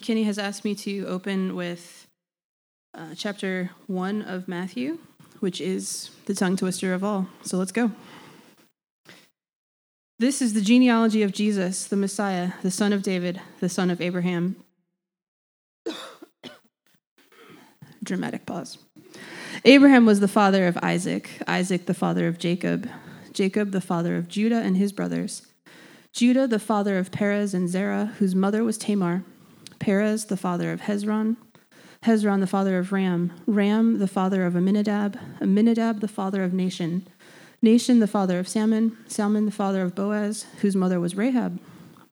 Kenny has asked me to open with uh, chapter 1 of Matthew, which is the tongue twister of all. So let's go. This is the genealogy of Jesus, the Messiah, the son of David, the son of Abraham. Dramatic pause. Abraham was the father of Isaac, Isaac the father of Jacob, Jacob the father of Judah and his brothers, Judah the father of Perez and Zerah, whose mother was Tamar, Perez the father of Hezron, Hezron the father of Ram, Ram the father of Amminadab, Amminadab the father of Nahshon, Nahshon the father of Salmon, Salmon the father of Boaz, whose mother was Rahab,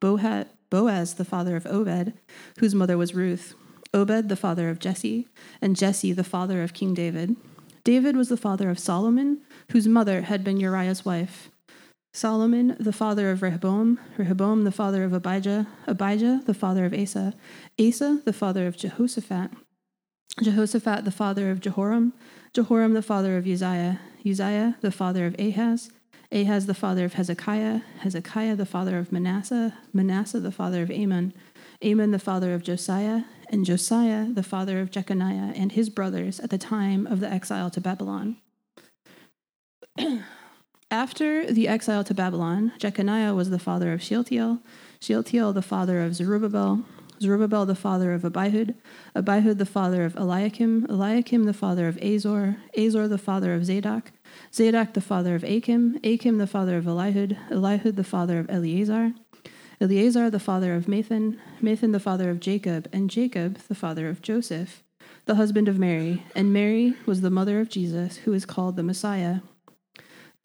Boaz the father of Obed, whose mother was Ruth, Obed the father of Jesse, and Jesse the father of King David. David was the father of Solomon, whose mother had been Uriah's wife. Solomon the father of Rehoboam, Rehoboam the father of Abijah, Abijah the father of Asa, Asa the father of Jehoshaphat, Jehoshaphat the father of Jehoram, Jehoram the father of Uzziah, Uzziah the father of Ahaz, Ahaz the father of Hezekiah, Hezekiah the father of Manasseh, Manasseh the father of Amon, Amon the father of Josiah, and Josiah the father of Jeconiah and his brothers at the time of the exile to Babylon. After the exile to Babylon, Jeconiah was the father of Shealtiel, Shealtiel the father of Zerubbabel, Zerubbabel the father of Abihud, Abihud the father of Eliakim, Eliakim the father of Azor, Azor the father of Zadok, Zadok the father of Achim, Achim the father of Elihud, Elihud the father of Eleazar, Eleazar the father of Matthan, Matthan the father of Jacob, and Jacob the father of Joseph, the husband of Mary, and Mary was the mother of Jesus, who is called the Messiah.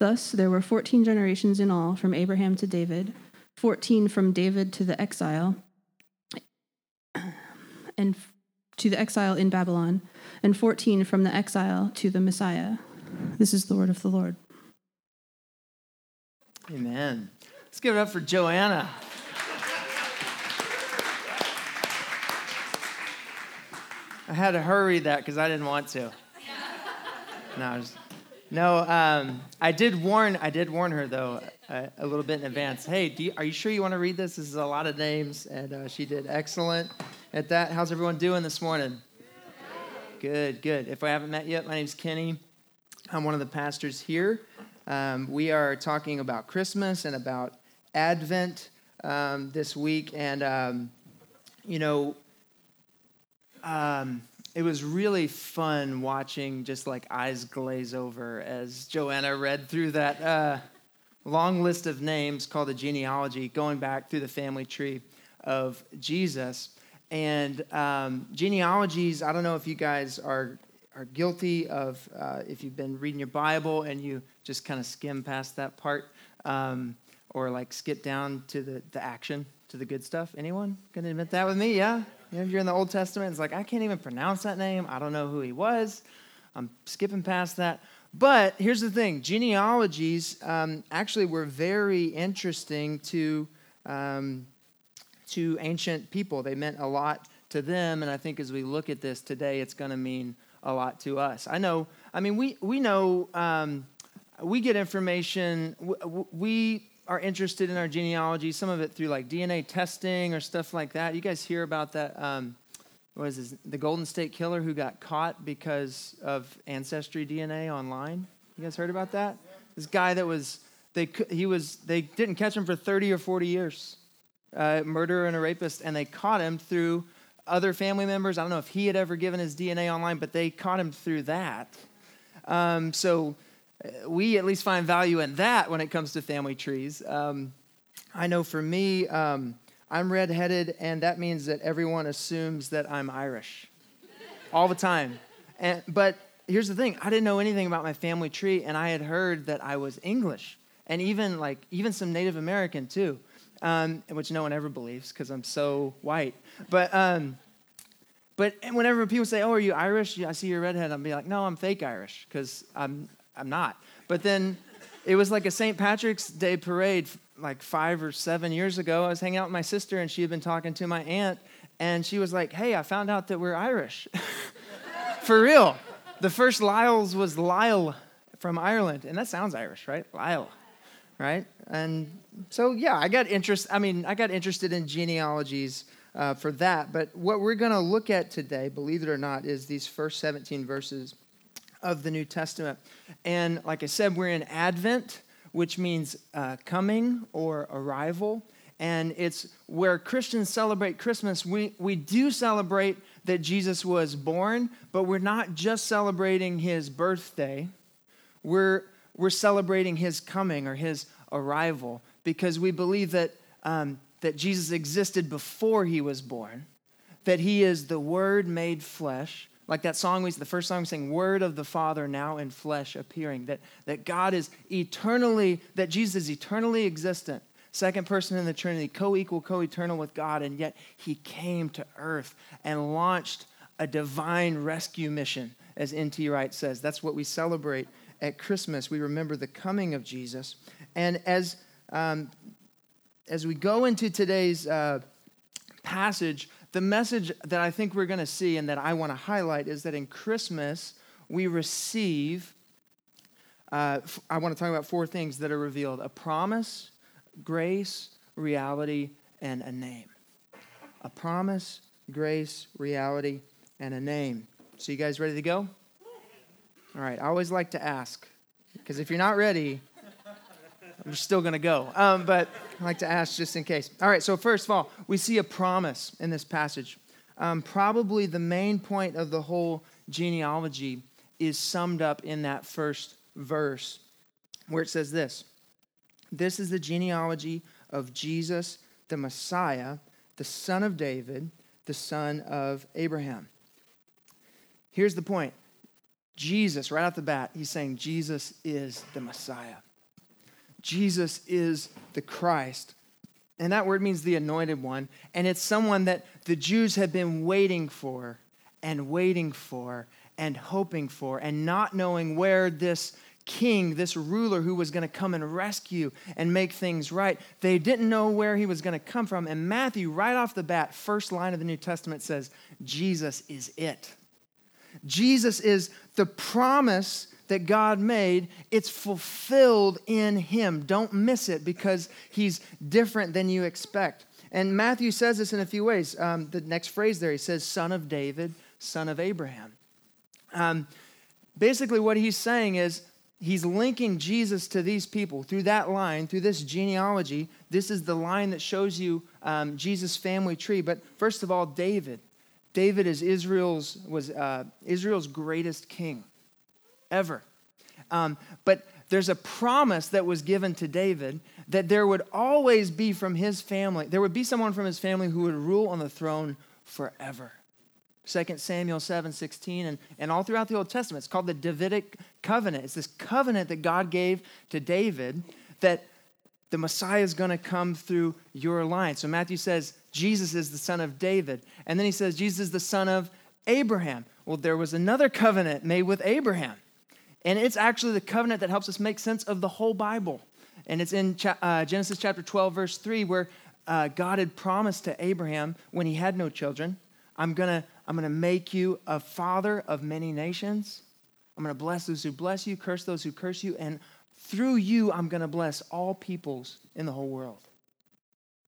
Thus there were fourteen generations in all from Abraham to David, fourteen from David to the exile, and to the exile in Babylon, and 14 from the exile to the Messiah. This is the word of the Lord. Amen. Let's give it up for Joanna. I had to hurry that because I didn't want to. No, I, no um, I did warn. I did warn her though uh, a little bit in advance. Hey, you, are you sure you want to read this? This is a lot of names, and uh, she did excellent at that. How's everyone doing this morning? Good, good. If I haven't met yet, my name's Kenny. I'm one of the pastors here. Um, we are talking about Christmas and about Advent um, this week, and um, you know, um, it was really fun watching just like eyes glaze over as Joanna read through that uh, long list of names called the genealogy, going back through the family tree of Jesus. And um, genealogies, I don't know if you guys are, are guilty of, uh, if you've been reading your Bible and you just kind of skim past that part um, or like skip down to the, the action, to the good stuff. Anyone to admit that with me? Yeah? You know, you're in the Old Testament, it's like, I can't even pronounce that name. I don't know who he was. I'm skipping past that. But here's the thing genealogies um, actually were very interesting to um, to ancient people. They meant a lot to them, and I think as we look at this today, it's going to mean a lot to us. I know. I mean, we we know um, we get information. We are interested in our genealogy. Some of it through like DNA testing or stuff like that. You guys hear about that? Um, what is this? The Golden State Killer who got caught because of ancestry DNA online. You guys heard about that? This guy that was they he was they didn't catch him for 30 or 40 years uh, murderer and a rapist, and they caught him through other family members. I don't know if he had ever given his DNA online, but they caught him through that. Um, so we at least find value in that when it comes to family trees. Um, I know for me, um, I'm redheaded, and that means that everyone assumes that I'm Irish all the time. And, but here's the thing I didn't know anything about my family tree, and I had heard that I was English, and even like even some Native American too um, which no one ever believes because I'm so white. But um, but whenever people say, "Oh, are you Irish?" I see you're redhead. I'll be like, "No, I'm fake Irish because I'm I'm not." But then it was like a St. Patrick's Day parade like five or seven years ago. I was hanging out with my sister, and she had been talking to my aunt, and she was like, "Hey, I found out that we're Irish." For real. The first Lyles was Lyle from Ireland, and that sounds Irish, right? Lyle, right? And so yeah, I got interest. I mean, I got interested in genealogies uh, for that. But what we're going to look at today, believe it or not, is these first 17 verses of the New Testament. And like I said, we're in Advent, which means uh, coming or arrival. And it's where Christians celebrate Christmas. We, we do celebrate that Jesus was born, but we're not just celebrating his birthday. We're, we're celebrating his coming or his arrival because we believe that, um, that Jesus existed before he was born, that he is the Word made flesh. Like that song, we, the first song we sang, Word of the Father now in flesh appearing, that, that God is eternally, that Jesus is eternally existent, second person in the Trinity, co equal, co eternal with God, and yet he came to earth and launched a divine rescue mission, as N.T. Wright says. That's what we celebrate at Christmas. We remember the coming of Jesus. And as, um, as we go into today's uh, passage, the message that I think we're going to see and that I want to highlight is that in Christmas, we receive, uh, I want to talk about four things that are revealed a promise, grace, reality, and a name. A promise, grace, reality, and a name. So, you guys ready to go? All right, I always like to ask, because if you're not ready, I'm still going to go. Um, but I like to ask just in case. All right, so first of all, we see a promise in this passage. Um, probably the main point of the whole genealogy is summed up in that first verse where it says this This is the genealogy of Jesus, the Messiah, the son of David, the son of Abraham. Here's the point Jesus, right off the bat, he's saying Jesus is the Messiah. Jesus is the Christ. And that word means the anointed one. And it's someone that the Jews have been waiting for and waiting for and hoping for and not knowing where this king, this ruler who was going to come and rescue and make things right, they didn't know where he was going to come from. And Matthew, right off the bat, first line of the New Testament says, Jesus is it. Jesus is the promise that God made, it's fulfilled in him. Don't miss it because he's different than you expect. And Matthew says this in a few ways. Um, the next phrase there, he says, Son of David, son of Abraham. Um, basically, what he's saying is he's linking Jesus to these people through that line, through this genealogy. This is the line that shows you um, Jesus' family tree. But first of all, David. David is Israel's was uh, Israel's greatest king ever. Um, but there's a promise that was given to David that there would always be from his family, there would be someone from his family who would rule on the throne forever. 2 Samuel 7 16, and, and all throughout the Old Testament. It's called the Davidic covenant. It's this covenant that God gave to David that the Messiah is going to come through your line. So Matthew says Jesus is the son of David. And then he says Jesus is the son of Abraham. Well, there was another covenant made with Abraham. And it's actually the covenant that helps us make sense of the whole Bible. And it's in uh, Genesis chapter 12, verse 3, where uh, God had promised to Abraham when he had no children, I'm going to I'm going to make you a father of many nations. I'm going to bless those who bless you, curse those who curse you, and through you, I'm going to bless all peoples in the whole world.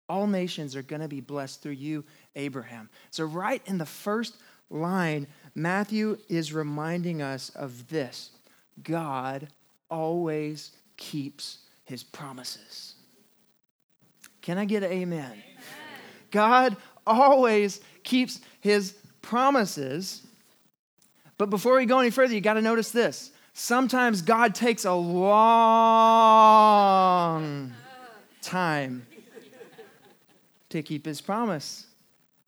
All nations are going to be blessed through you, Abraham. So, right in the first line, Matthew is reminding us of this God always keeps his promises. Can I get an amen? amen? God always keeps his promises. But before we go any further, you got to notice this. Sometimes God takes a long time to keep his promise.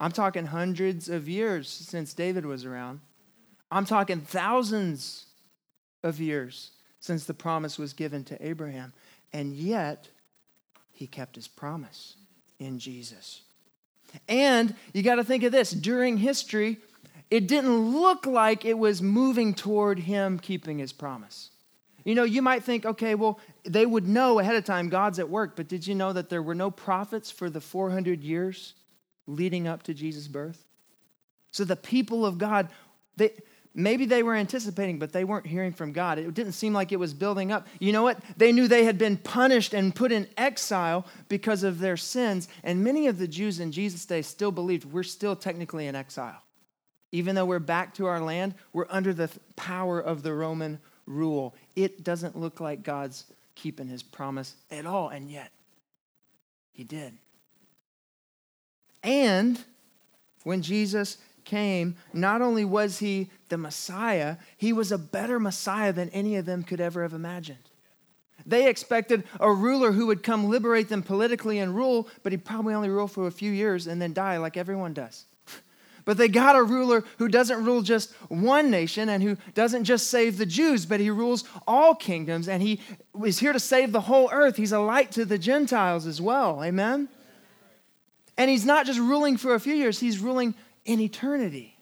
I'm talking hundreds of years since David was around. I'm talking thousands of years since the promise was given to Abraham. And yet, he kept his promise in Jesus. And you got to think of this during history, it didn't look like it was moving toward him keeping his promise. You know, you might think, okay, well, they would know ahead of time God's at work, but did you know that there were no prophets for the 400 years leading up to Jesus' birth? So the people of God, they, maybe they were anticipating, but they weren't hearing from God. It didn't seem like it was building up. You know what? They knew they had been punished and put in exile because of their sins. And many of the Jews in Jesus' day still believed we're still technically in exile. Even though we're back to our land, we're under the power of the Roman rule. It doesn't look like God's keeping his promise at all, and yet he did. And when Jesus came, not only was he the Messiah, he was a better Messiah than any of them could ever have imagined. They expected a ruler who would come liberate them politically and rule, but he'd probably only rule for a few years and then die like everyone does. But they got a ruler who doesn't rule just one nation and who doesn't just save the Jews, but he rules all kingdoms and he is here to save the whole earth. He's a light to the Gentiles as well. Amen? And he's not just ruling for a few years, he's ruling in eternity.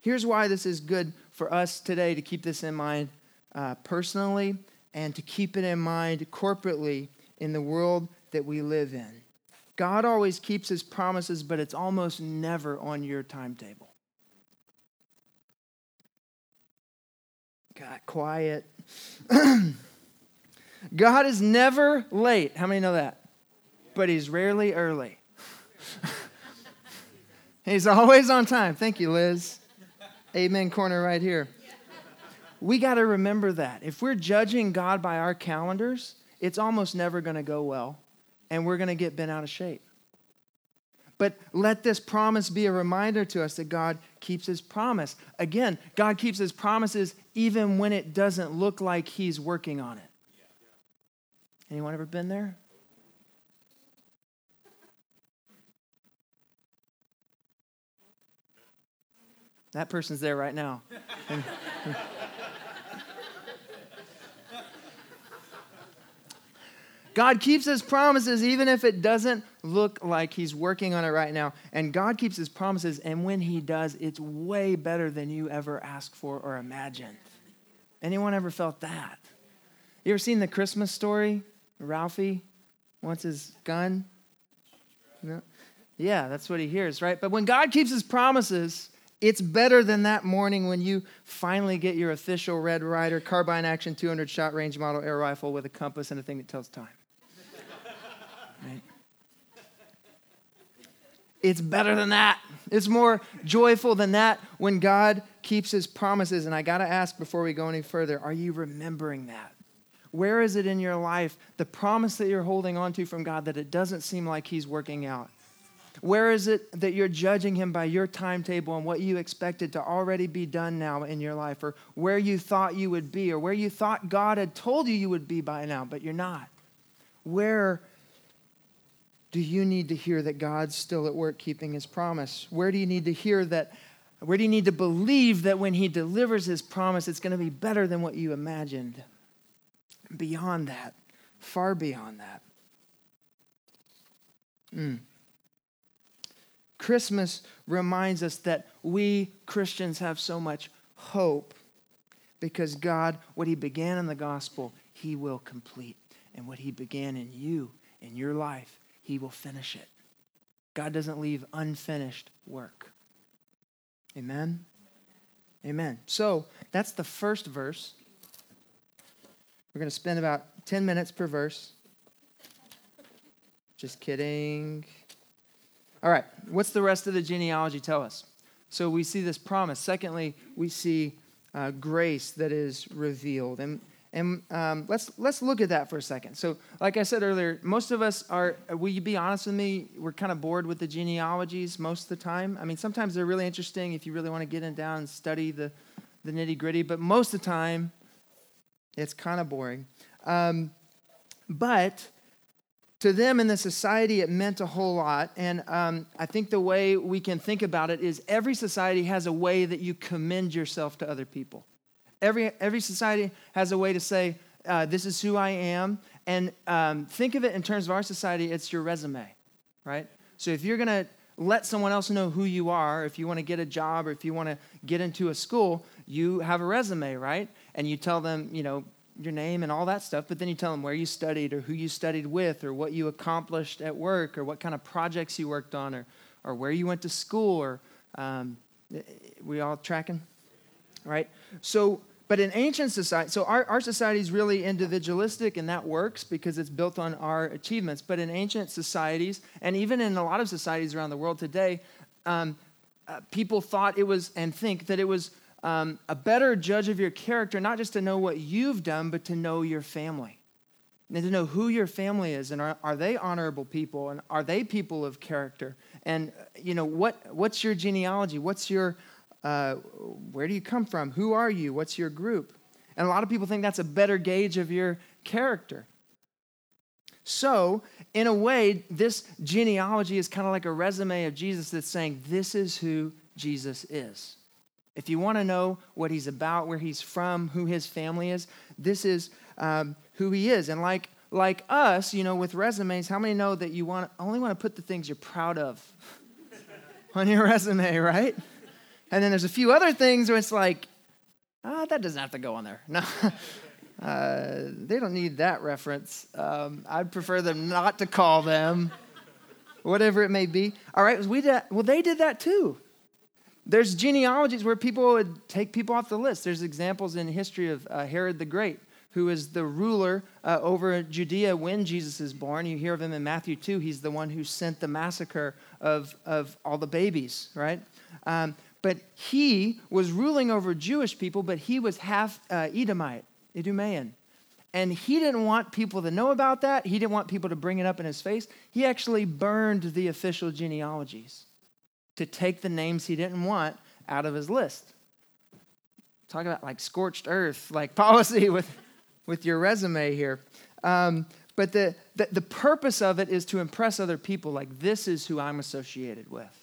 Here's why this is good for us today to keep this in mind uh, personally and to keep it in mind corporately in the world that we live in. God always keeps his promises, but it's almost never on your timetable. Got quiet. God is never late. How many know that? But he's rarely early. he's always on time. Thank you, Liz. Amen corner right here. We got to remember that. If we're judging God by our calendars, it's almost never going to go well and we're going to get bent out of shape. But let this promise be a reminder to us that God keeps his promise. Again, God keeps his promises even when it doesn't look like he's working on it. Anyone ever been there? That person's there right now. God keeps his promises even if it doesn't look like he's working on it right now. And God keeps his promises, and when he does, it's way better than you ever asked for or imagined. Anyone ever felt that? You ever seen the Christmas story? Ralphie wants his gun? No? Yeah, that's what he hears, right? But when God keeps his promises, it's better than that morning when you finally get your official Red Ryder carbine action 200 shot range model air rifle with a compass and a thing that tells time. Right? It's better than that. It's more joyful than that when God keeps his promises. And I got to ask before we go any further are you remembering that? Where is it in your life, the promise that you're holding on to from God, that it doesn't seem like he's working out? Where is it that you're judging him by your timetable and what you expected to already be done now in your life, or where you thought you would be, or where you thought God had told you you would be by now, but you're not? Where do you need to hear that God's still at work keeping his promise? Where do you need to hear that? Where do you need to believe that when he delivers his promise, it's going to be better than what you imagined? Beyond that, far beyond that. Mm. Christmas reminds us that we Christians have so much hope because God, what He began in the gospel, He will complete. And what He began in you, in your life, he will finish it. God doesn't leave unfinished work. Amen? Amen. So that's the first verse. We're going to spend about 10 minutes per verse. Just kidding. All right, what's the rest of the genealogy tell us? So we see this promise. Secondly, we see uh, grace that is revealed. And and um, let's let's look at that for a second. So, like I said earlier, most of us are. Will you be honest with me? We're kind of bored with the genealogies most of the time. I mean, sometimes they're really interesting if you really want to get in down and study the the nitty gritty. But most of the time, it's kind of boring. Um, but to them in the society, it meant a whole lot. And um, I think the way we can think about it is every society has a way that you commend yourself to other people. Every, every society has a way to say, uh, this is who I am. And um, think of it in terms of our society, it's your resume, right? So if you're going to let someone else know who you are, if you want to get a job or if you want to get into a school, you have a resume, right? And you tell them, you know, your name and all that stuff, but then you tell them where you studied or who you studied with or what you accomplished at work or what kind of projects you worked on or or where you went to school, or um, we all tracking? Right? So, but in ancient society, so our, our society is really individualistic, and that works because it's built on our achievements. But in ancient societies, and even in a lot of societies around the world today, um, uh, people thought it was and think that it was um, a better judge of your character, not just to know what you've done, but to know your family. And to know who your family is, and are, are they honorable people, and are they people of character? And, you know, what, what's your genealogy? What's your, uh, where do you come from? Who are you? What's your group? And a lot of people think that's a better gauge of your character. So, in a way, this genealogy is kind of like a resume of Jesus that's saying, this is who Jesus is. If you want to know what he's about, where he's from, who his family is, this is um, who he is. And like, like us, you know, with resumes, how many know that you want only want to put the things you're proud of on your resume, right? And then there's a few other things where it's like, ah, that doesn't have to go on there. No. Uh, they don't need that reference. Um, I'd prefer them not to call them, whatever it may be. All right, we did, well, they did that too. There's genealogies where people would take people off the list. There's examples in history of uh, Herod the Great, who is the ruler uh, over Judea when Jesus is born. You hear of him in Matthew 2. He's the one who sent the massacre of, of all the babies, right? Um, but he was ruling over Jewish people, but he was half uh, Edomite, Idumean. And he didn't want people to know about that. He didn't want people to bring it up in his face. He actually burned the official genealogies to take the names he didn't want out of his list. Talk about like scorched earth, like policy with, with your resume here. Um, but the, the, the purpose of it is to impress other people like, this is who I'm associated with.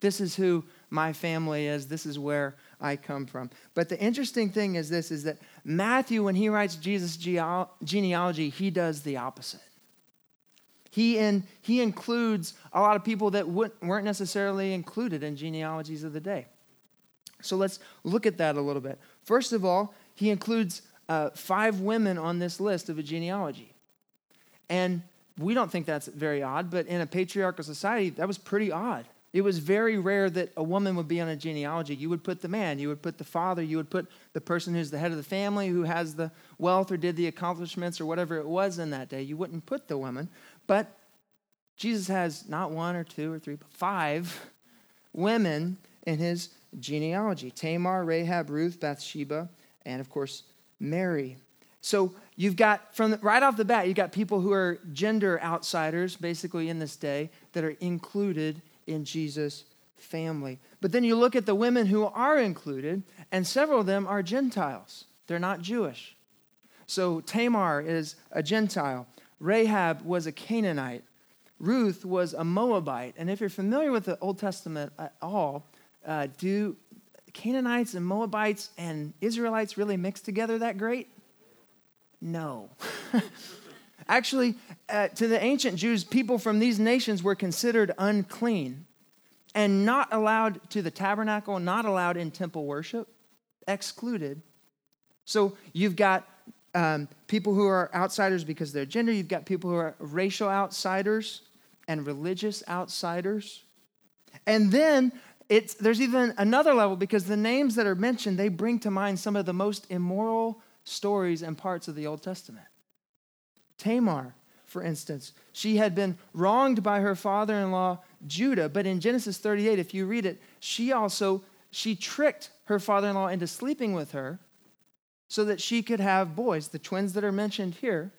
This is who my family is. This is where I come from. But the interesting thing is this is that Matthew, when he writes Jesus' genealogy, he does the opposite. He, in, he includes a lot of people that weren't necessarily included in genealogies of the day. So let's look at that a little bit. First of all, he includes uh, five women on this list of a genealogy. And we don't think that's very odd, but in a patriarchal society, that was pretty odd. It was very rare that a woman would be on a genealogy. You would put the man, you would put the father, you would put the person who's the head of the family, who has the wealth or did the accomplishments or whatever it was in that day. You wouldn't put the woman. But Jesus has not one or two or three, but five women in his genealogy Tamar, Rahab, Ruth, Bathsheba, and of course, Mary. So you've got, from the, right off the bat, you've got people who are gender outsiders, basically, in this day, that are included in Jesus' family. But then you look at the women who are included, and several of them are Gentiles. They're not Jewish. So Tamar is a Gentile. Rahab was a Canaanite. Ruth was a Moabite. And if you're familiar with the Old Testament at all, uh, do Canaanites and Moabites and Israelites really mix together that great? No. Actually, uh, to the ancient Jews, people from these nations were considered unclean and not allowed to the tabernacle, not allowed in temple worship, excluded. So you've got um, people who are outsiders because of their gender, you've got people who are racial outsiders and religious outsiders. And then it's, there's even another level because the names that are mentioned, they bring to mind some of the most immoral stories and parts of the Old Testament. Tamar, for instance, she had been wronged by her father-in-law Judah, but in Genesis 38, if you read it, she also she tricked her father-in-law into sleeping with her so that she could have boys, the twins that are mentioned here.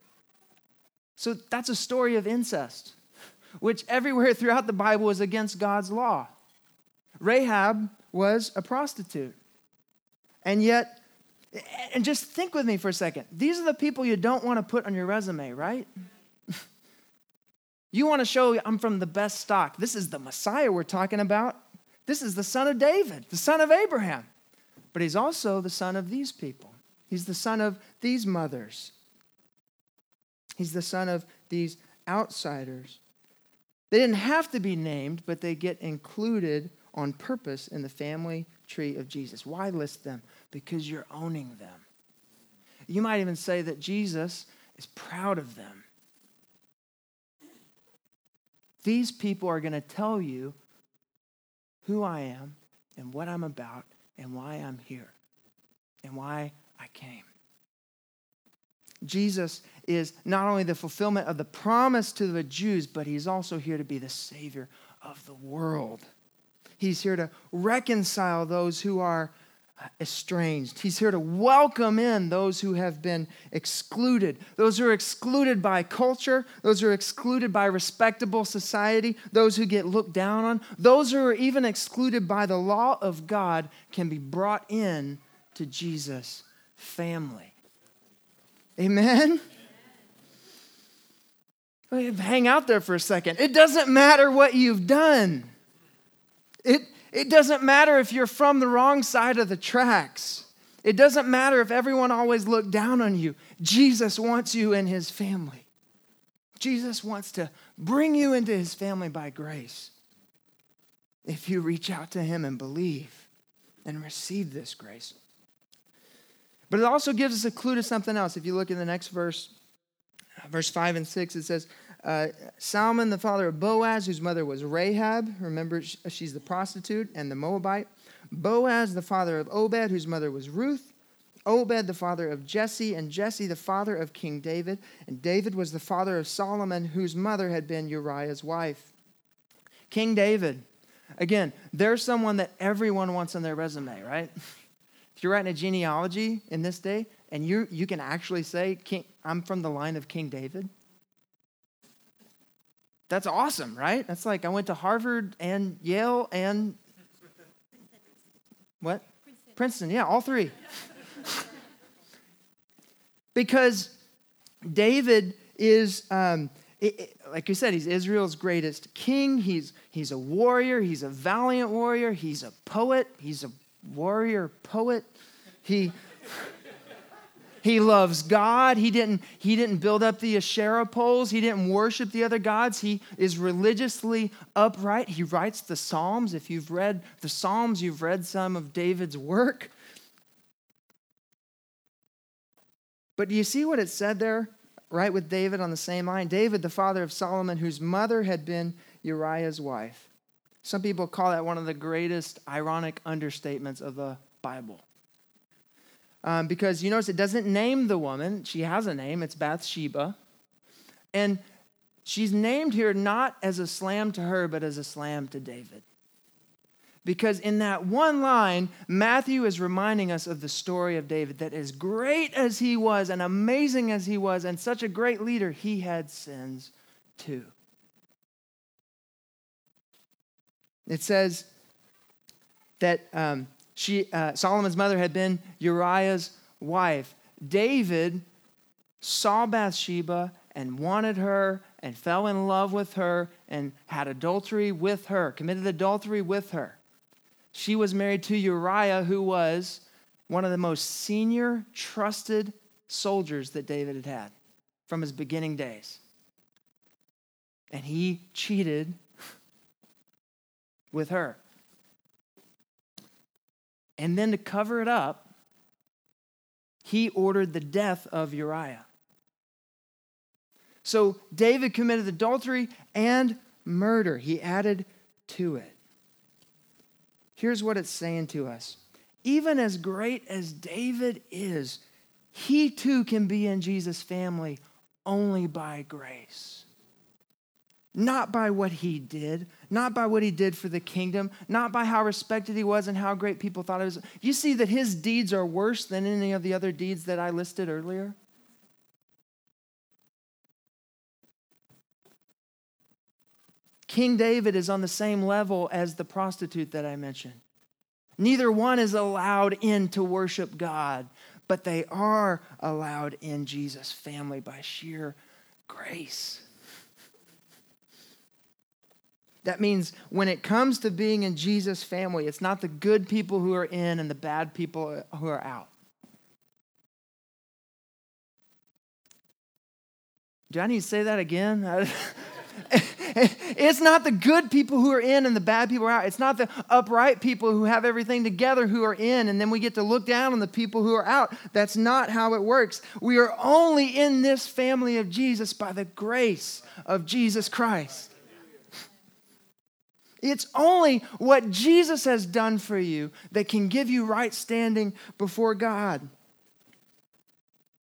So that's a story of incest, which everywhere throughout the Bible is against God's law. Rahab was a prostitute. And yet, and just think with me for a second. These are the people you don't want to put on your resume, right? you want to show I'm from the best stock. This is the Messiah we're talking about. This is the son of David, the son of Abraham. But he's also the son of these people. He's the son of these mothers. He's the son of these outsiders. They didn't have to be named, but they get included on purpose in the family tree of Jesus. Why list them? Because you're owning them. You might even say that Jesus is proud of them. These people are going to tell you who I am and what I'm about and why I'm here and why I came. Jesus is not only the fulfillment of the promise to the Jews, but he's also here to be the Savior of the world. He's here to reconcile those who are estranged. He's here to welcome in those who have been excluded, those who are excluded by culture, those who are excluded by respectable society, those who get looked down on, those who are even excluded by the law of God can be brought in to Jesus' family. Amen? Hang out there for a second. It doesn't matter what you've done. It, it doesn't matter if you're from the wrong side of the tracks. It doesn't matter if everyone always looked down on you. Jesus wants you in his family. Jesus wants to bring you into his family by grace. If you reach out to him and believe and receive this grace. But it also gives us a clue to something else. If you look in the next verse, verse 5 and 6, it says, uh, Salmon, the father of Boaz, whose mother was Rahab. Remember, she's the prostitute and the Moabite. Boaz, the father of Obed, whose mother was Ruth. Obed, the father of Jesse, and Jesse, the father of King David. And David was the father of Solomon, whose mother had been Uriah's wife. King David. Again, there's someone that everyone wants on their resume, right? If you're writing a genealogy in this day, and you you can actually say, King, I'm from the line of King David, that's awesome, right? That's like I went to Harvard and Yale and what? Princeton. Princeton, yeah, all three. because David is, um, it, it, like you said, he's Israel's greatest king. He's, he's a warrior. He's a valiant warrior. He's a poet. He's a warrior poet. He. He loves God. He didn't, he didn't build up the Asherah poles. He didn't worship the other gods. He is religiously upright. He writes the Psalms. If you've read the Psalms, you've read some of David's work. But do you see what it said there, right with David on the same line? David, the father of Solomon, whose mother had been Uriah's wife. Some people call that one of the greatest ironic understatements of the Bible um, because you notice it doesn't name the woman. She has a name, it's Bathsheba. And she's named here not as a slam to her, but as a slam to David. Because in that one line, Matthew is reminding us of the story of David that as great as he was and amazing as he was and such a great leader, he had sins too. It says that um, she, uh, Solomon's mother had been Uriah's wife. David saw Bathsheba and wanted her and fell in love with her and had adultery with her, committed adultery with her. She was married to Uriah, who was one of the most senior, trusted soldiers that David had had from his beginning days. And he cheated with her. And then to cover it up, he ordered the death of Uriah. So David committed adultery and murder. He added to it. Here's what it's saying to us even as great as David is, he too can be in Jesus' family only by grace not by what he did, not by what he did for the kingdom, not by how respected he was and how great people thought he was. You see that his deeds are worse than any of the other deeds that I listed earlier? King David is on the same level as the prostitute that I mentioned. Neither one is allowed in to worship God, but they are allowed in Jesus' family by sheer grace. That means when it comes to being in Jesus' family, it's not the good people who are in and the bad people who are out. Do I need to say that again? it's not the good people who are in and the bad people are out. It's not the upright people who have everything together who are in, and then we get to look down on the people who are out. That's not how it works. We are only in this family of Jesus by the grace of Jesus Christ. It's only what Jesus has done for you that can give you right standing before God.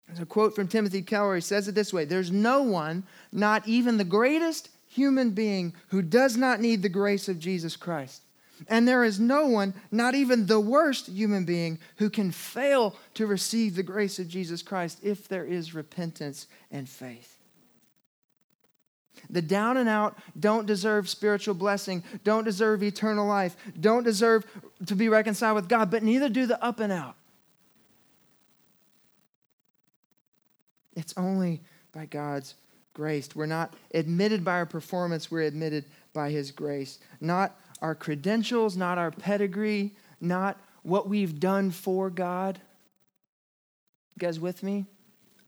There's a quote from Timothy Keller. He says it this way There's no one, not even the greatest human being, who does not need the grace of Jesus Christ. And there is no one, not even the worst human being, who can fail to receive the grace of Jesus Christ if there is repentance and faith. The down and out don't deserve spiritual blessing, don't deserve eternal life, don't deserve to be reconciled with God, but neither do the up and out. It's only by God's grace. We're not admitted by our performance, we're admitted by His grace. Not our credentials, not our pedigree, not what we've done for God. You guys with me?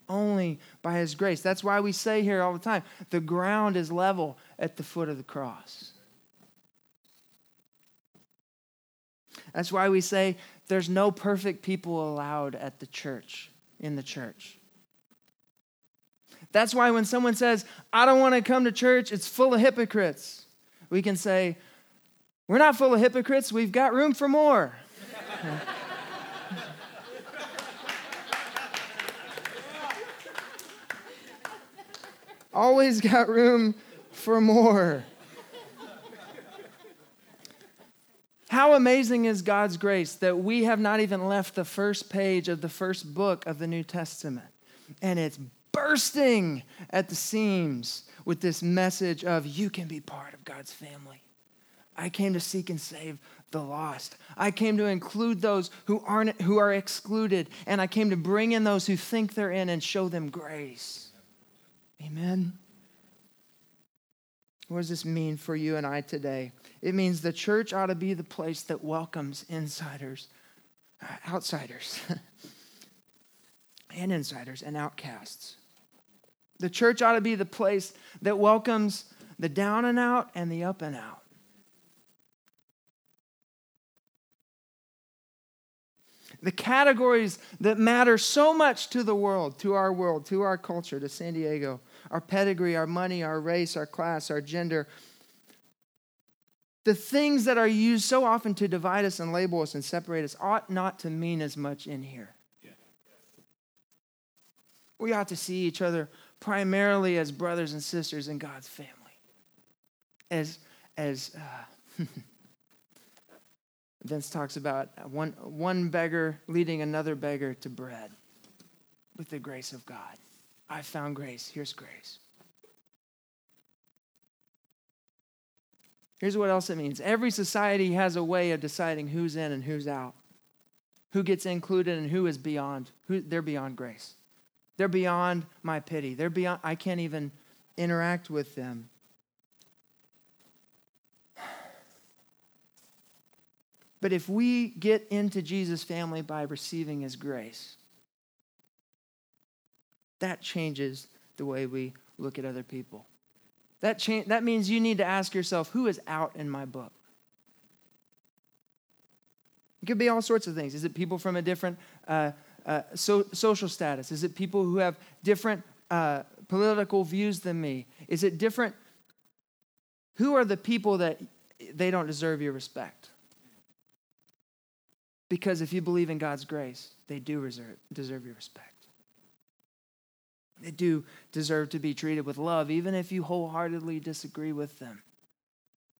Only by His grace. That's why we say here all the time the ground is level at the foot of the cross. That's why we say there's no perfect people allowed at the church, in the church. That's why when someone says, I don't want to come to church, it's full of hypocrites, we can say, We're not full of hypocrites, we've got room for more. Always got room for more. How amazing is God's grace that we have not even left the first page of the first book of the New Testament. And it's bursting at the seams with this message of you can be part of God's family. I came to seek and save the lost. I came to include those who aren't who are excluded and I came to bring in those who think they're in and show them grace. Amen. What does this mean for you and I today? It means the church ought to be the place that welcomes insiders, uh, outsiders, and insiders and outcasts. The church ought to be the place that welcomes the down and out and the up and out. The categories that matter so much to the world, to our world, to our culture, to San Diego our pedigree, our money, our race, our class, our gender. The things that are used so often to divide us and label us and separate us ought not to mean as much in here. We ought to see each other primarily as brothers and sisters in God's family. As, as uh, Vince talks about one, one beggar leading another beggar to bread with the grace of God. I found grace. Here's grace. Here's what else it means every society has a way of deciding who's in and who's out, who gets included and who is beyond. Who, they're beyond grace. They're beyond my pity. They're beyond, I can't even interact with them. But if we get into Jesus' family by receiving his grace, that changes the way we look at other people. That, cha- that means you need to ask yourself who is out in my book? It could be all sorts of things. Is it people from a different uh, uh, so, social status? Is it people who have different uh, political views than me? Is it different? Who are the people that they don't deserve your respect? Because if you believe in God's grace, they do reserve, deserve your respect. They do deserve to be treated with love, even if you wholeheartedly disagree with them,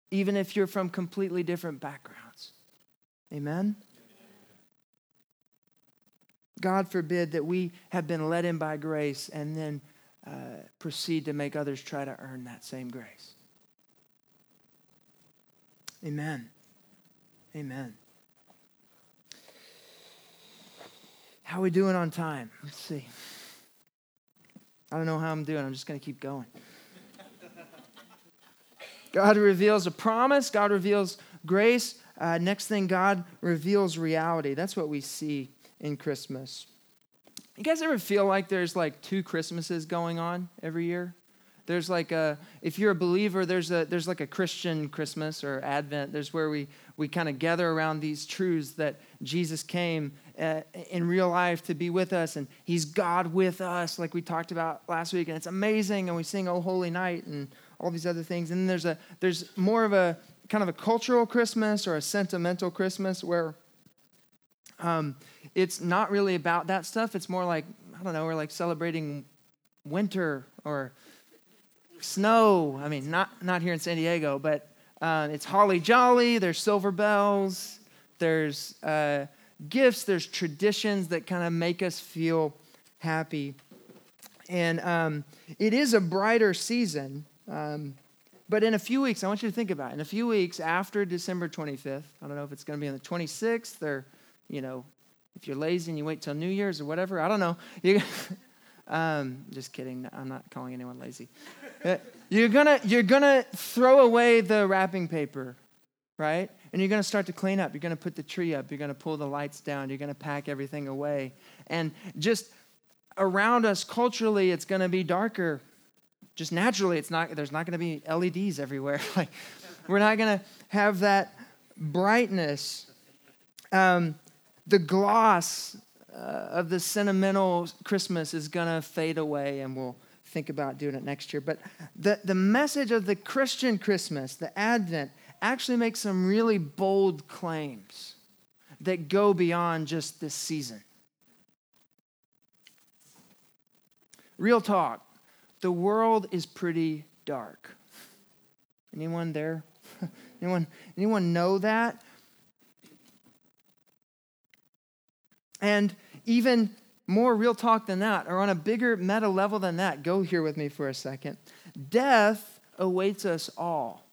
even if you're from completely different backgrounds. Amen? God forbid that we have been led in by grace and then uh, proceed to make others try to earn that same grace. Amen. Amen. How are we doing on time? Let's see. I don't know how I'm doing. I'm just going to keep going. God reveals a promise, God reveals grace. Uh, next thing, God reveals reality. That's what we see in Christmas. You guys ever feel like there's like two Christmases going on every year? There's like a, if you're a believer, there's a, there's like a Christian Christmas or Advent. There's where we, we kind of gather around these truths that Jesus came uh, in real life to be with us and he's God with us, like we talked about last week. And it's amazing. And we sing Oh Holy Night and all these other things. And then there's a, there's more of a, kind of a cultural Christmas or a sentimental Christmas where um, it's not really about that stuff. It's more like, I don't know, we're like celebrating winter or snow. I mean, not, not here in San Diego, but uh, it's holly jolly. There's silver bells. There's uh, gifts. There's traditions that kind of make us feel happy. And um, it is a brighter season. Um, but in a few weeks, I want you to think about it. In a few weeks after December 25th, I don't know if it's going to be on the 26th or, you know, if you're lazy and you wait till New Year's or whatever, I don't know. You, um, just kidding. I'm not calling anyone lazy. Uh, you're gonna you're gonna throw away the wrapping paper, right? And you're gonna start to clean up. You're gonna put the tree up. You're gonna pull the lights down. You're gonna pack everything away. And just around us culturally, it's gonna be darker. Just naturally, it's not. There's not gonna be LEDs everywhere. like we're not gonna have that brightness. Um, the gloss uh, of the sentimental Christmas is going to fade away, and we'll think about doing it next year. But the, the message of the Christian Christmas, the Advent, actually makes some really bold claims that go beyond just this season. Real talk, the world is pretty dark. Anyone there? anyone, anyone know that? And even more real talk than that, or on a bigger meta level than that, go here with me for a second. Death awaits us all.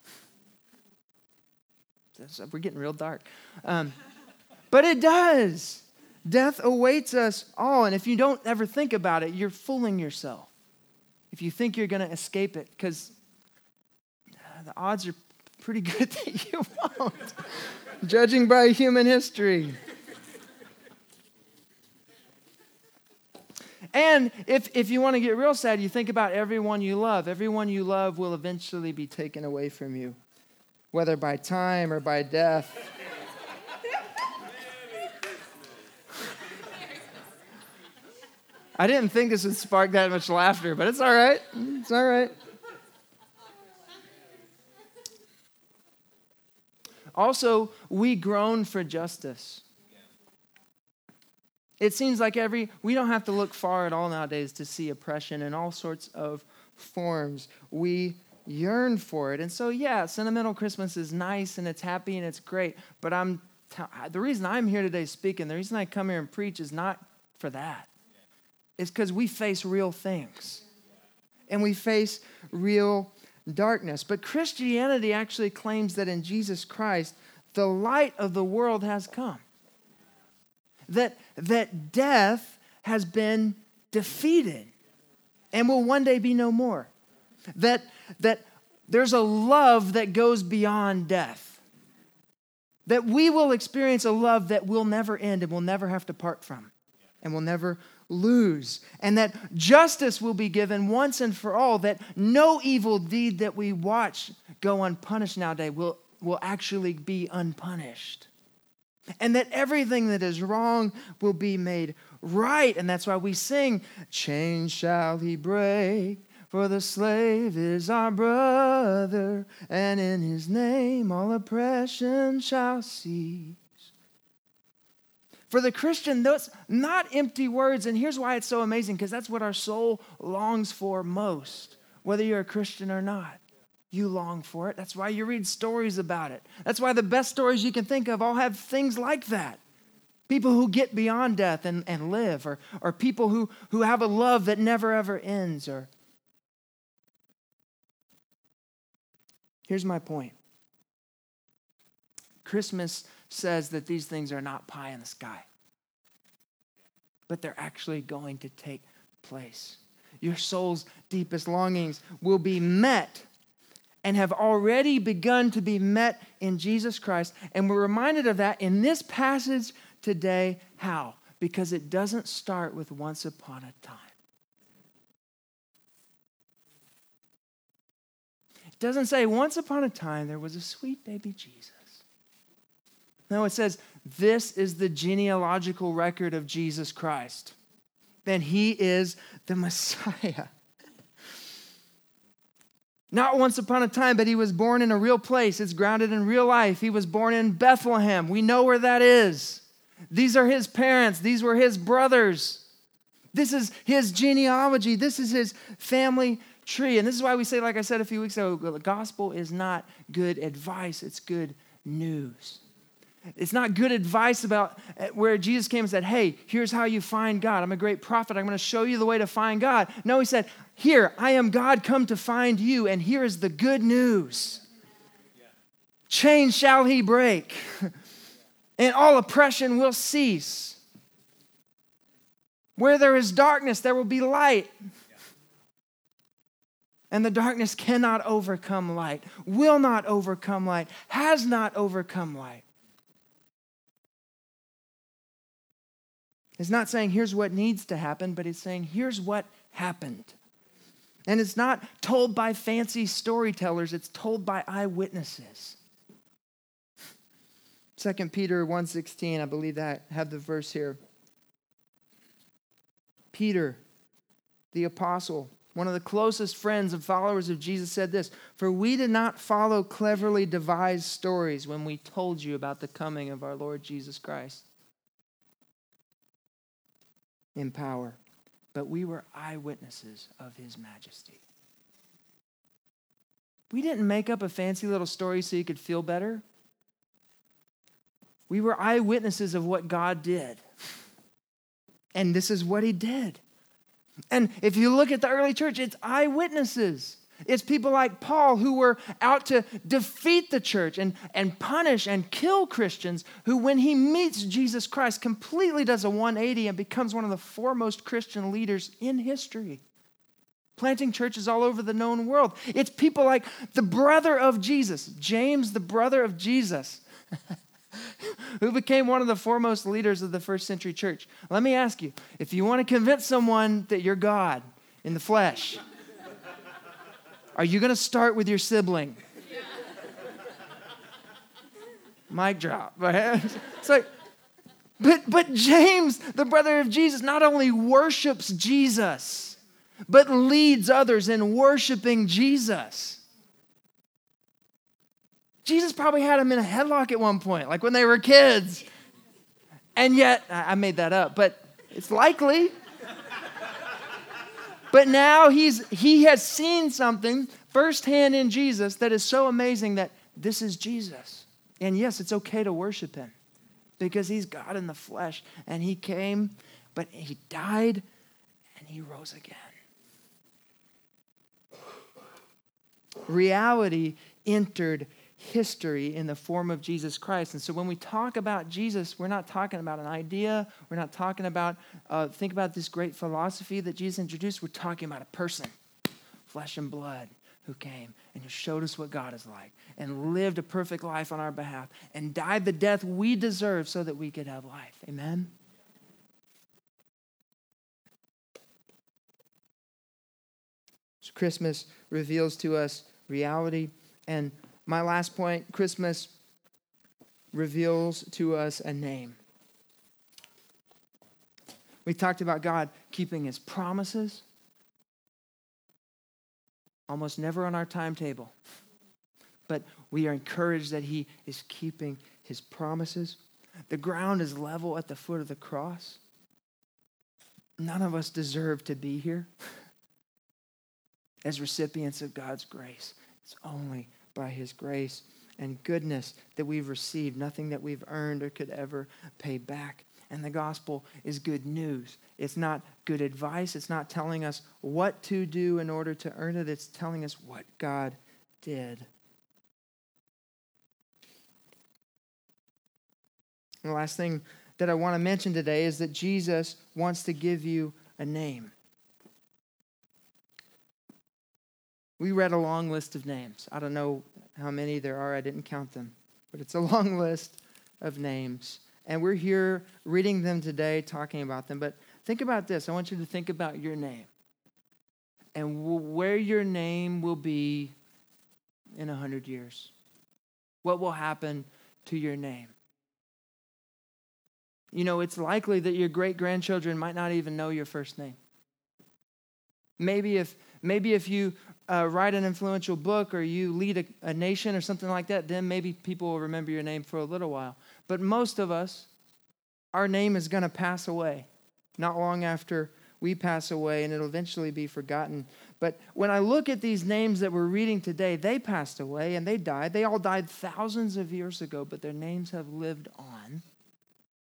We're getting real dark. Um, but it does. Death awaits us all. And if you don't ever think about it, you're fooling yourself. If you think you're going to escape it, because the odds are pretty good that you won't, judging by human history. And if, if you want to get real sad, you think about everyone you love. Everyone you love will eventually be taken away from you, whether by time or by death. I didn't think this would spark that much laughter, but it's all right. It's all right. Also, we groan for justice. It seems like every, we don't have to look far at all nowadays to see oppression in all sorts of forms. We yearn for it. And so, yeah, sentimental Christmas is nice and it's happy and it's great. But I'm, the reason I'm here today speaking, the reason I come here and preach is not for that. It's because we face real things and we face real darkness. But Christianity actually claims that in Jesus Christ, the light of the world has come that, that death has been defeated and will one day be no more. That, that there's a love that goes beyond death. That we will experience a love that will never end and we'll never have to part from and we'll never lose. And that justice will be given once and for all, that no evil deed that we watch go unpunished nowadays will, will actually be unpunished and that everything that is wrong will be made right. And that's why we sing, Chains shall he break, for the slave is our brother, and in his name all oppression shall cease. For the Christian, those not empty words, and here's why it's so amazing because that's what our soul longs for most, whether you're a Christian or not you long for it. That's why you read stories about it. That's why the best stories you can think of all have things like that. People who get beyond death and, and live, or, or people who, who have a love that never ever ends. Or here's my point. Christmas says that these things are not pie in the sky, but they're actually going to take place. Your soul's deepest longings will be met and have already begun to be met in Jesus Christ. And we're reminded of that in this passage today. How? Because it doesn't start with once upon a time. It doesn't say once upon a time there was a sweet baby Jesus. No, it says this is the genealogical record of Jesus Christ. Then he is the Messiah. Not once upon a time, but he was born in a real place. It's grounded in real life. He was born in Bethlehem. We know where that is. These are his parents, these were his brothers. This is his genealogy, this is his family tree. And this is why we say, like I said a few weeks ago, the gospel is not good advice, it's good news. It's not good advice about uh, where Jesus came and said, Hey, here's how you find God. I'm a great prophet. I'm going to show you the way to find God. No, he said, Here, I am God come to find you, and here is the good news. Chains shall he break, and all oppression will cease. Where there is darkness, there will be light. And the darkness cannot overcome light, will not overcome light, has not overcome light. It's not saying here's what needs to happen, but it's saying here's what happened. And it's not told by fancy storytellers, it's told by eyewitnesses. 2 Peter 1:16, I believe that have the verse here. Peter, the apostle, one of the closest friends and followers of Jesus said this, "For we did not follow cleverly devised stories when we told you about the coming of our Lord Jesus Christ." in power, but we were eyewitnesses of his majesty. We didn't make up a fancy little story so you could feel better. We were eyewitnesses of what God did. And this is what he did. And if you look at the early church, it's eyewitnesses. It's people like Paul who were out to defeat the church and, and punish and kill Christians, who, when he meets Jesus Christ, completely does a 180 and becomes one of the foremost Christian leaders in history. Planting churches all over the known world. It's people like the brother of Jesus, James, the brother of Jesus, who became one of the foremost leaders of the first century church. Let me ask you if you want to convince someone that you're God in the flesh, are you going to start with your sibling? Mic drop. It's like, but, but James, the brother of Jesus, not only worships Jesus, but leads others in worshiping Jesus. Jesus probably had him in a headlock at one point, like when they were kids. And yet, I made that up, but it's likely. But now he's, he has seen something firsthand in Jesus that is so amazing that this is Jesus. And yes, it's okay to worship him because he's God in the flesh. And he came, but he died and he rose again. Reality entered history in the form of Jesus Christ. And so when we talk about Jesus, we're not talking about an idea. We're not talking about, uh, think about this great philosophy that Jesus introduced. We're talking about a person, flesh and blood, who came and who showed us what God is like and lived a perfect life on our behalf and died the death we deserve so that we could have life. Amen? So Christmas reveals to us reality and my last point Christmas reveals to us a name. We talked about God keeping his promises, almost never on our timetable. But we are encouraged that he is keeping his promises. The ground is level at the foot of the cross. None of us deserve to be here as recipients of God's grace. It's only by his grace and goodness that we've received, nothing that we've earned or could ever pay back. And the gospel is good news. It's not good advice. It's not telling us what to do in order to earn it. It's telling us what God did. And the last thing that I want to mention today is that Jesus wants to give you a name. We read a long list of names. I don't know how many there are, I didn't count them, but it's a long list of names. And we're here reading them today, talking about them. But think about this I want you to think about your name and where your name will be in a 100 years. What will happen to your name? You know, it's likely that your great grandchildren might not even know your first name. Maybe if, maybe if you uh, write an influential book or you lead a, a nation or something like that, then maybe people will remember your name for a little while. But most of us, our name is going to pass away not long after we pass away and it'll eventually be forgotten. But when I look at these names that we're reading today, they passed away and they died. They all died thousands of years ago, but their names have lived on.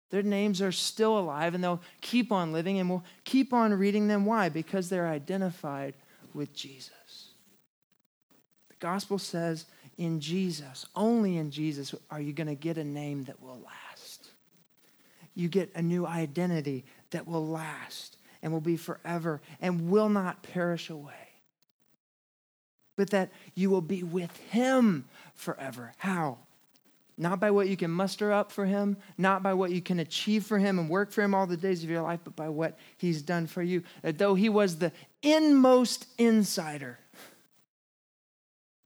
Their names are still alive and they'll keep on living and we'll keep on reading them. Why? Because they're identified with Jesus. Gospel says in Jesus, only in Jesus, are you going to get a name that will last. You get a new identity that will last and will be forever and will not perish away. But that you will be with Him forever. How? Not by what you can muster up for Him, not by what you can achieve for Him and work for Him all the days of your life, but by what He's done for you. That though He was the inmost insider,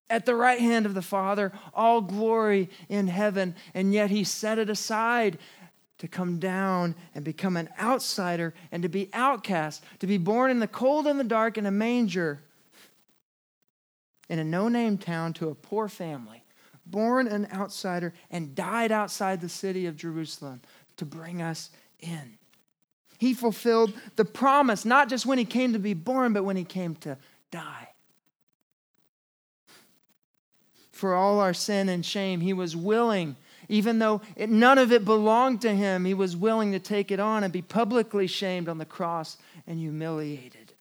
at the right hand of the Father, all glory in heaven, and yet He set it aside to come down and become an outsider and to be outcast, to be born in the cold and the dark in a manger in a no name town to a poor family, born an outsider and died outside the city of Jerusalem to bring us in. He fulfilled the promise, not just when he came to be born, but when he came to die. For all our sin and shame, he was willing even though it, none of it belonged to him, he was willing to take it on and be publicly shamed on the cross and humiliated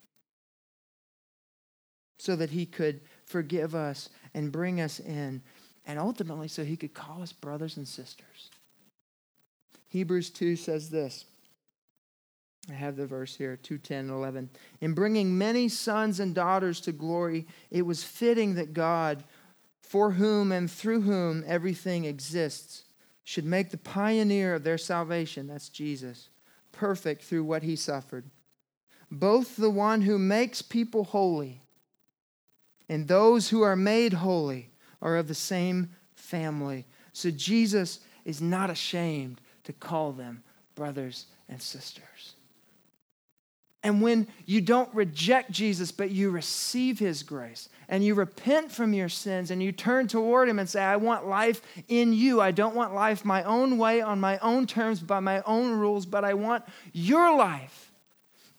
so that he could forgive us and bring us in, and ultimately so he could call us brothers and sisters. Hebrews 2 says this. I have the verse here, 2:10 and 11. In bringing many sons and daughters to glory, it was fitting that God for whom and through whom everything exists, should make the pioneer of their salvation, that's Jesus, perfect through what he suffered. Both the one who makes people holy and those who are made holy are of the same family. So Jesus is not ashamed to call them brothers and sisters. And when you don't reject Jesus, but you receive his grace and you repent from your sins and you turn toward him and say, I want life in you. I don't want life my own way, on my own terms, by my own rules, but I want your life.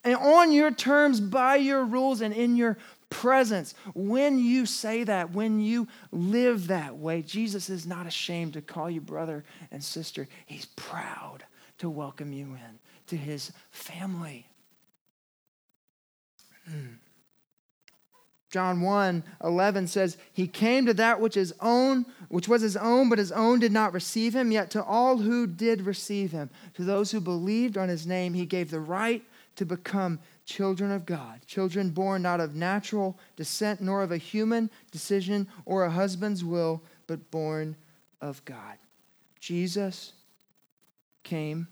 And on your terms, by your rules, and in your presence. When you say that, when you live that way, Jesus is not ashamed to call you brother and sister. He's proud to welcome you in to his family. John 1 11 says, He came to that which is own, which was his own, but his own did not receive him. Yet to all who did receive him, to those who believed on his name, he gave the right to become children of God, children born not of natural descent, nor of a human decision or a husband's will, but born of God. Jesus came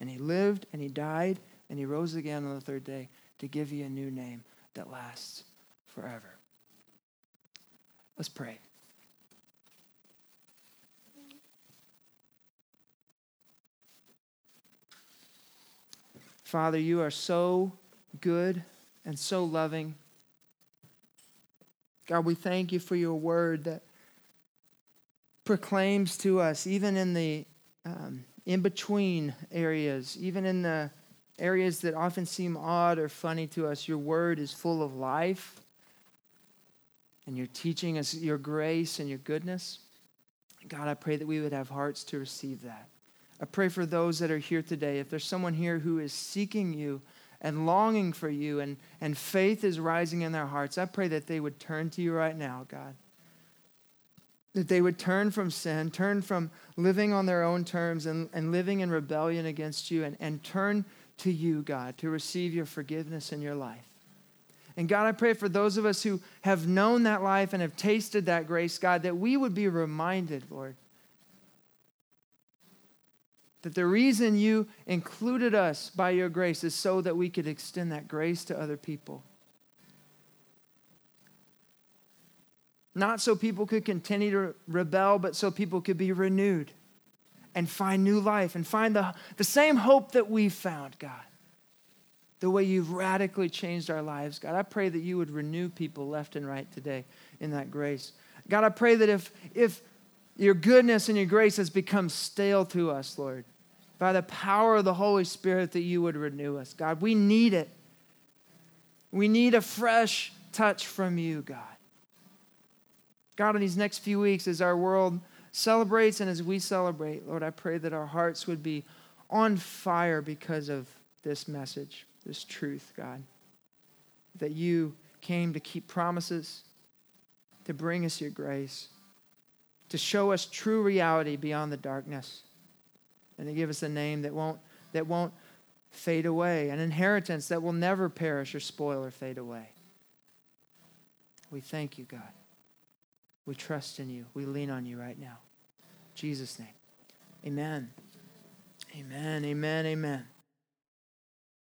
and he lived and he died and he rose again on the third day to give you a new name that lasts forever. Let's pray. Father, you are so good and so loving. God, we thank you for your word that proclaims to us, even in the um, in between areas, even in the areas that often seem odd or funny to us, your word is full of life. And you're teaching us your grace and your goodness. God, I pray that we would have hearts to receive that. I pray for those that are here today. If there's someone here who is seeking you and longing for you and, and faith is rising in their hearts, I pray that they would turn to you right now, God. That they would turn from sin, turn from living on their own terms and, and living in rebellion against you, and, and turn to you, God, to receive your forgiveness in your life. And God, I pray for those of us who have known that life and have tasted that grace, God, that we would be reminded, Lord, that the reason you included us by your grace is so that we could extend that grace to other people. Not so people could continue to rebel, but so people could be renewed and find new life and find the, the same hope that we've found, God. the way you've radically changed our lives. God, I pray that you would renew people left and right today in that grace. God, I pray that if, if your goodness and your grace has become stale to us, Lord, by the power of the Holy Spirit, that you would renew us. God, we need it. We need a fresh touch from you, God. God, in these next few weeks, as our world celebrates and as we celebrate, Lord, I pray that our hearts would be on fire because of this message, this truth, God. That you came to keep promises, to bring us your grace, to show us true reality beyond the darkness, and to give us a name that won't, that won't fade away, an inheritance that will never perish or spoil or fade away. We thank you, God. We trust in you. We lean on you right now. Jesus' name. Amen. Amen. Amen. Amen.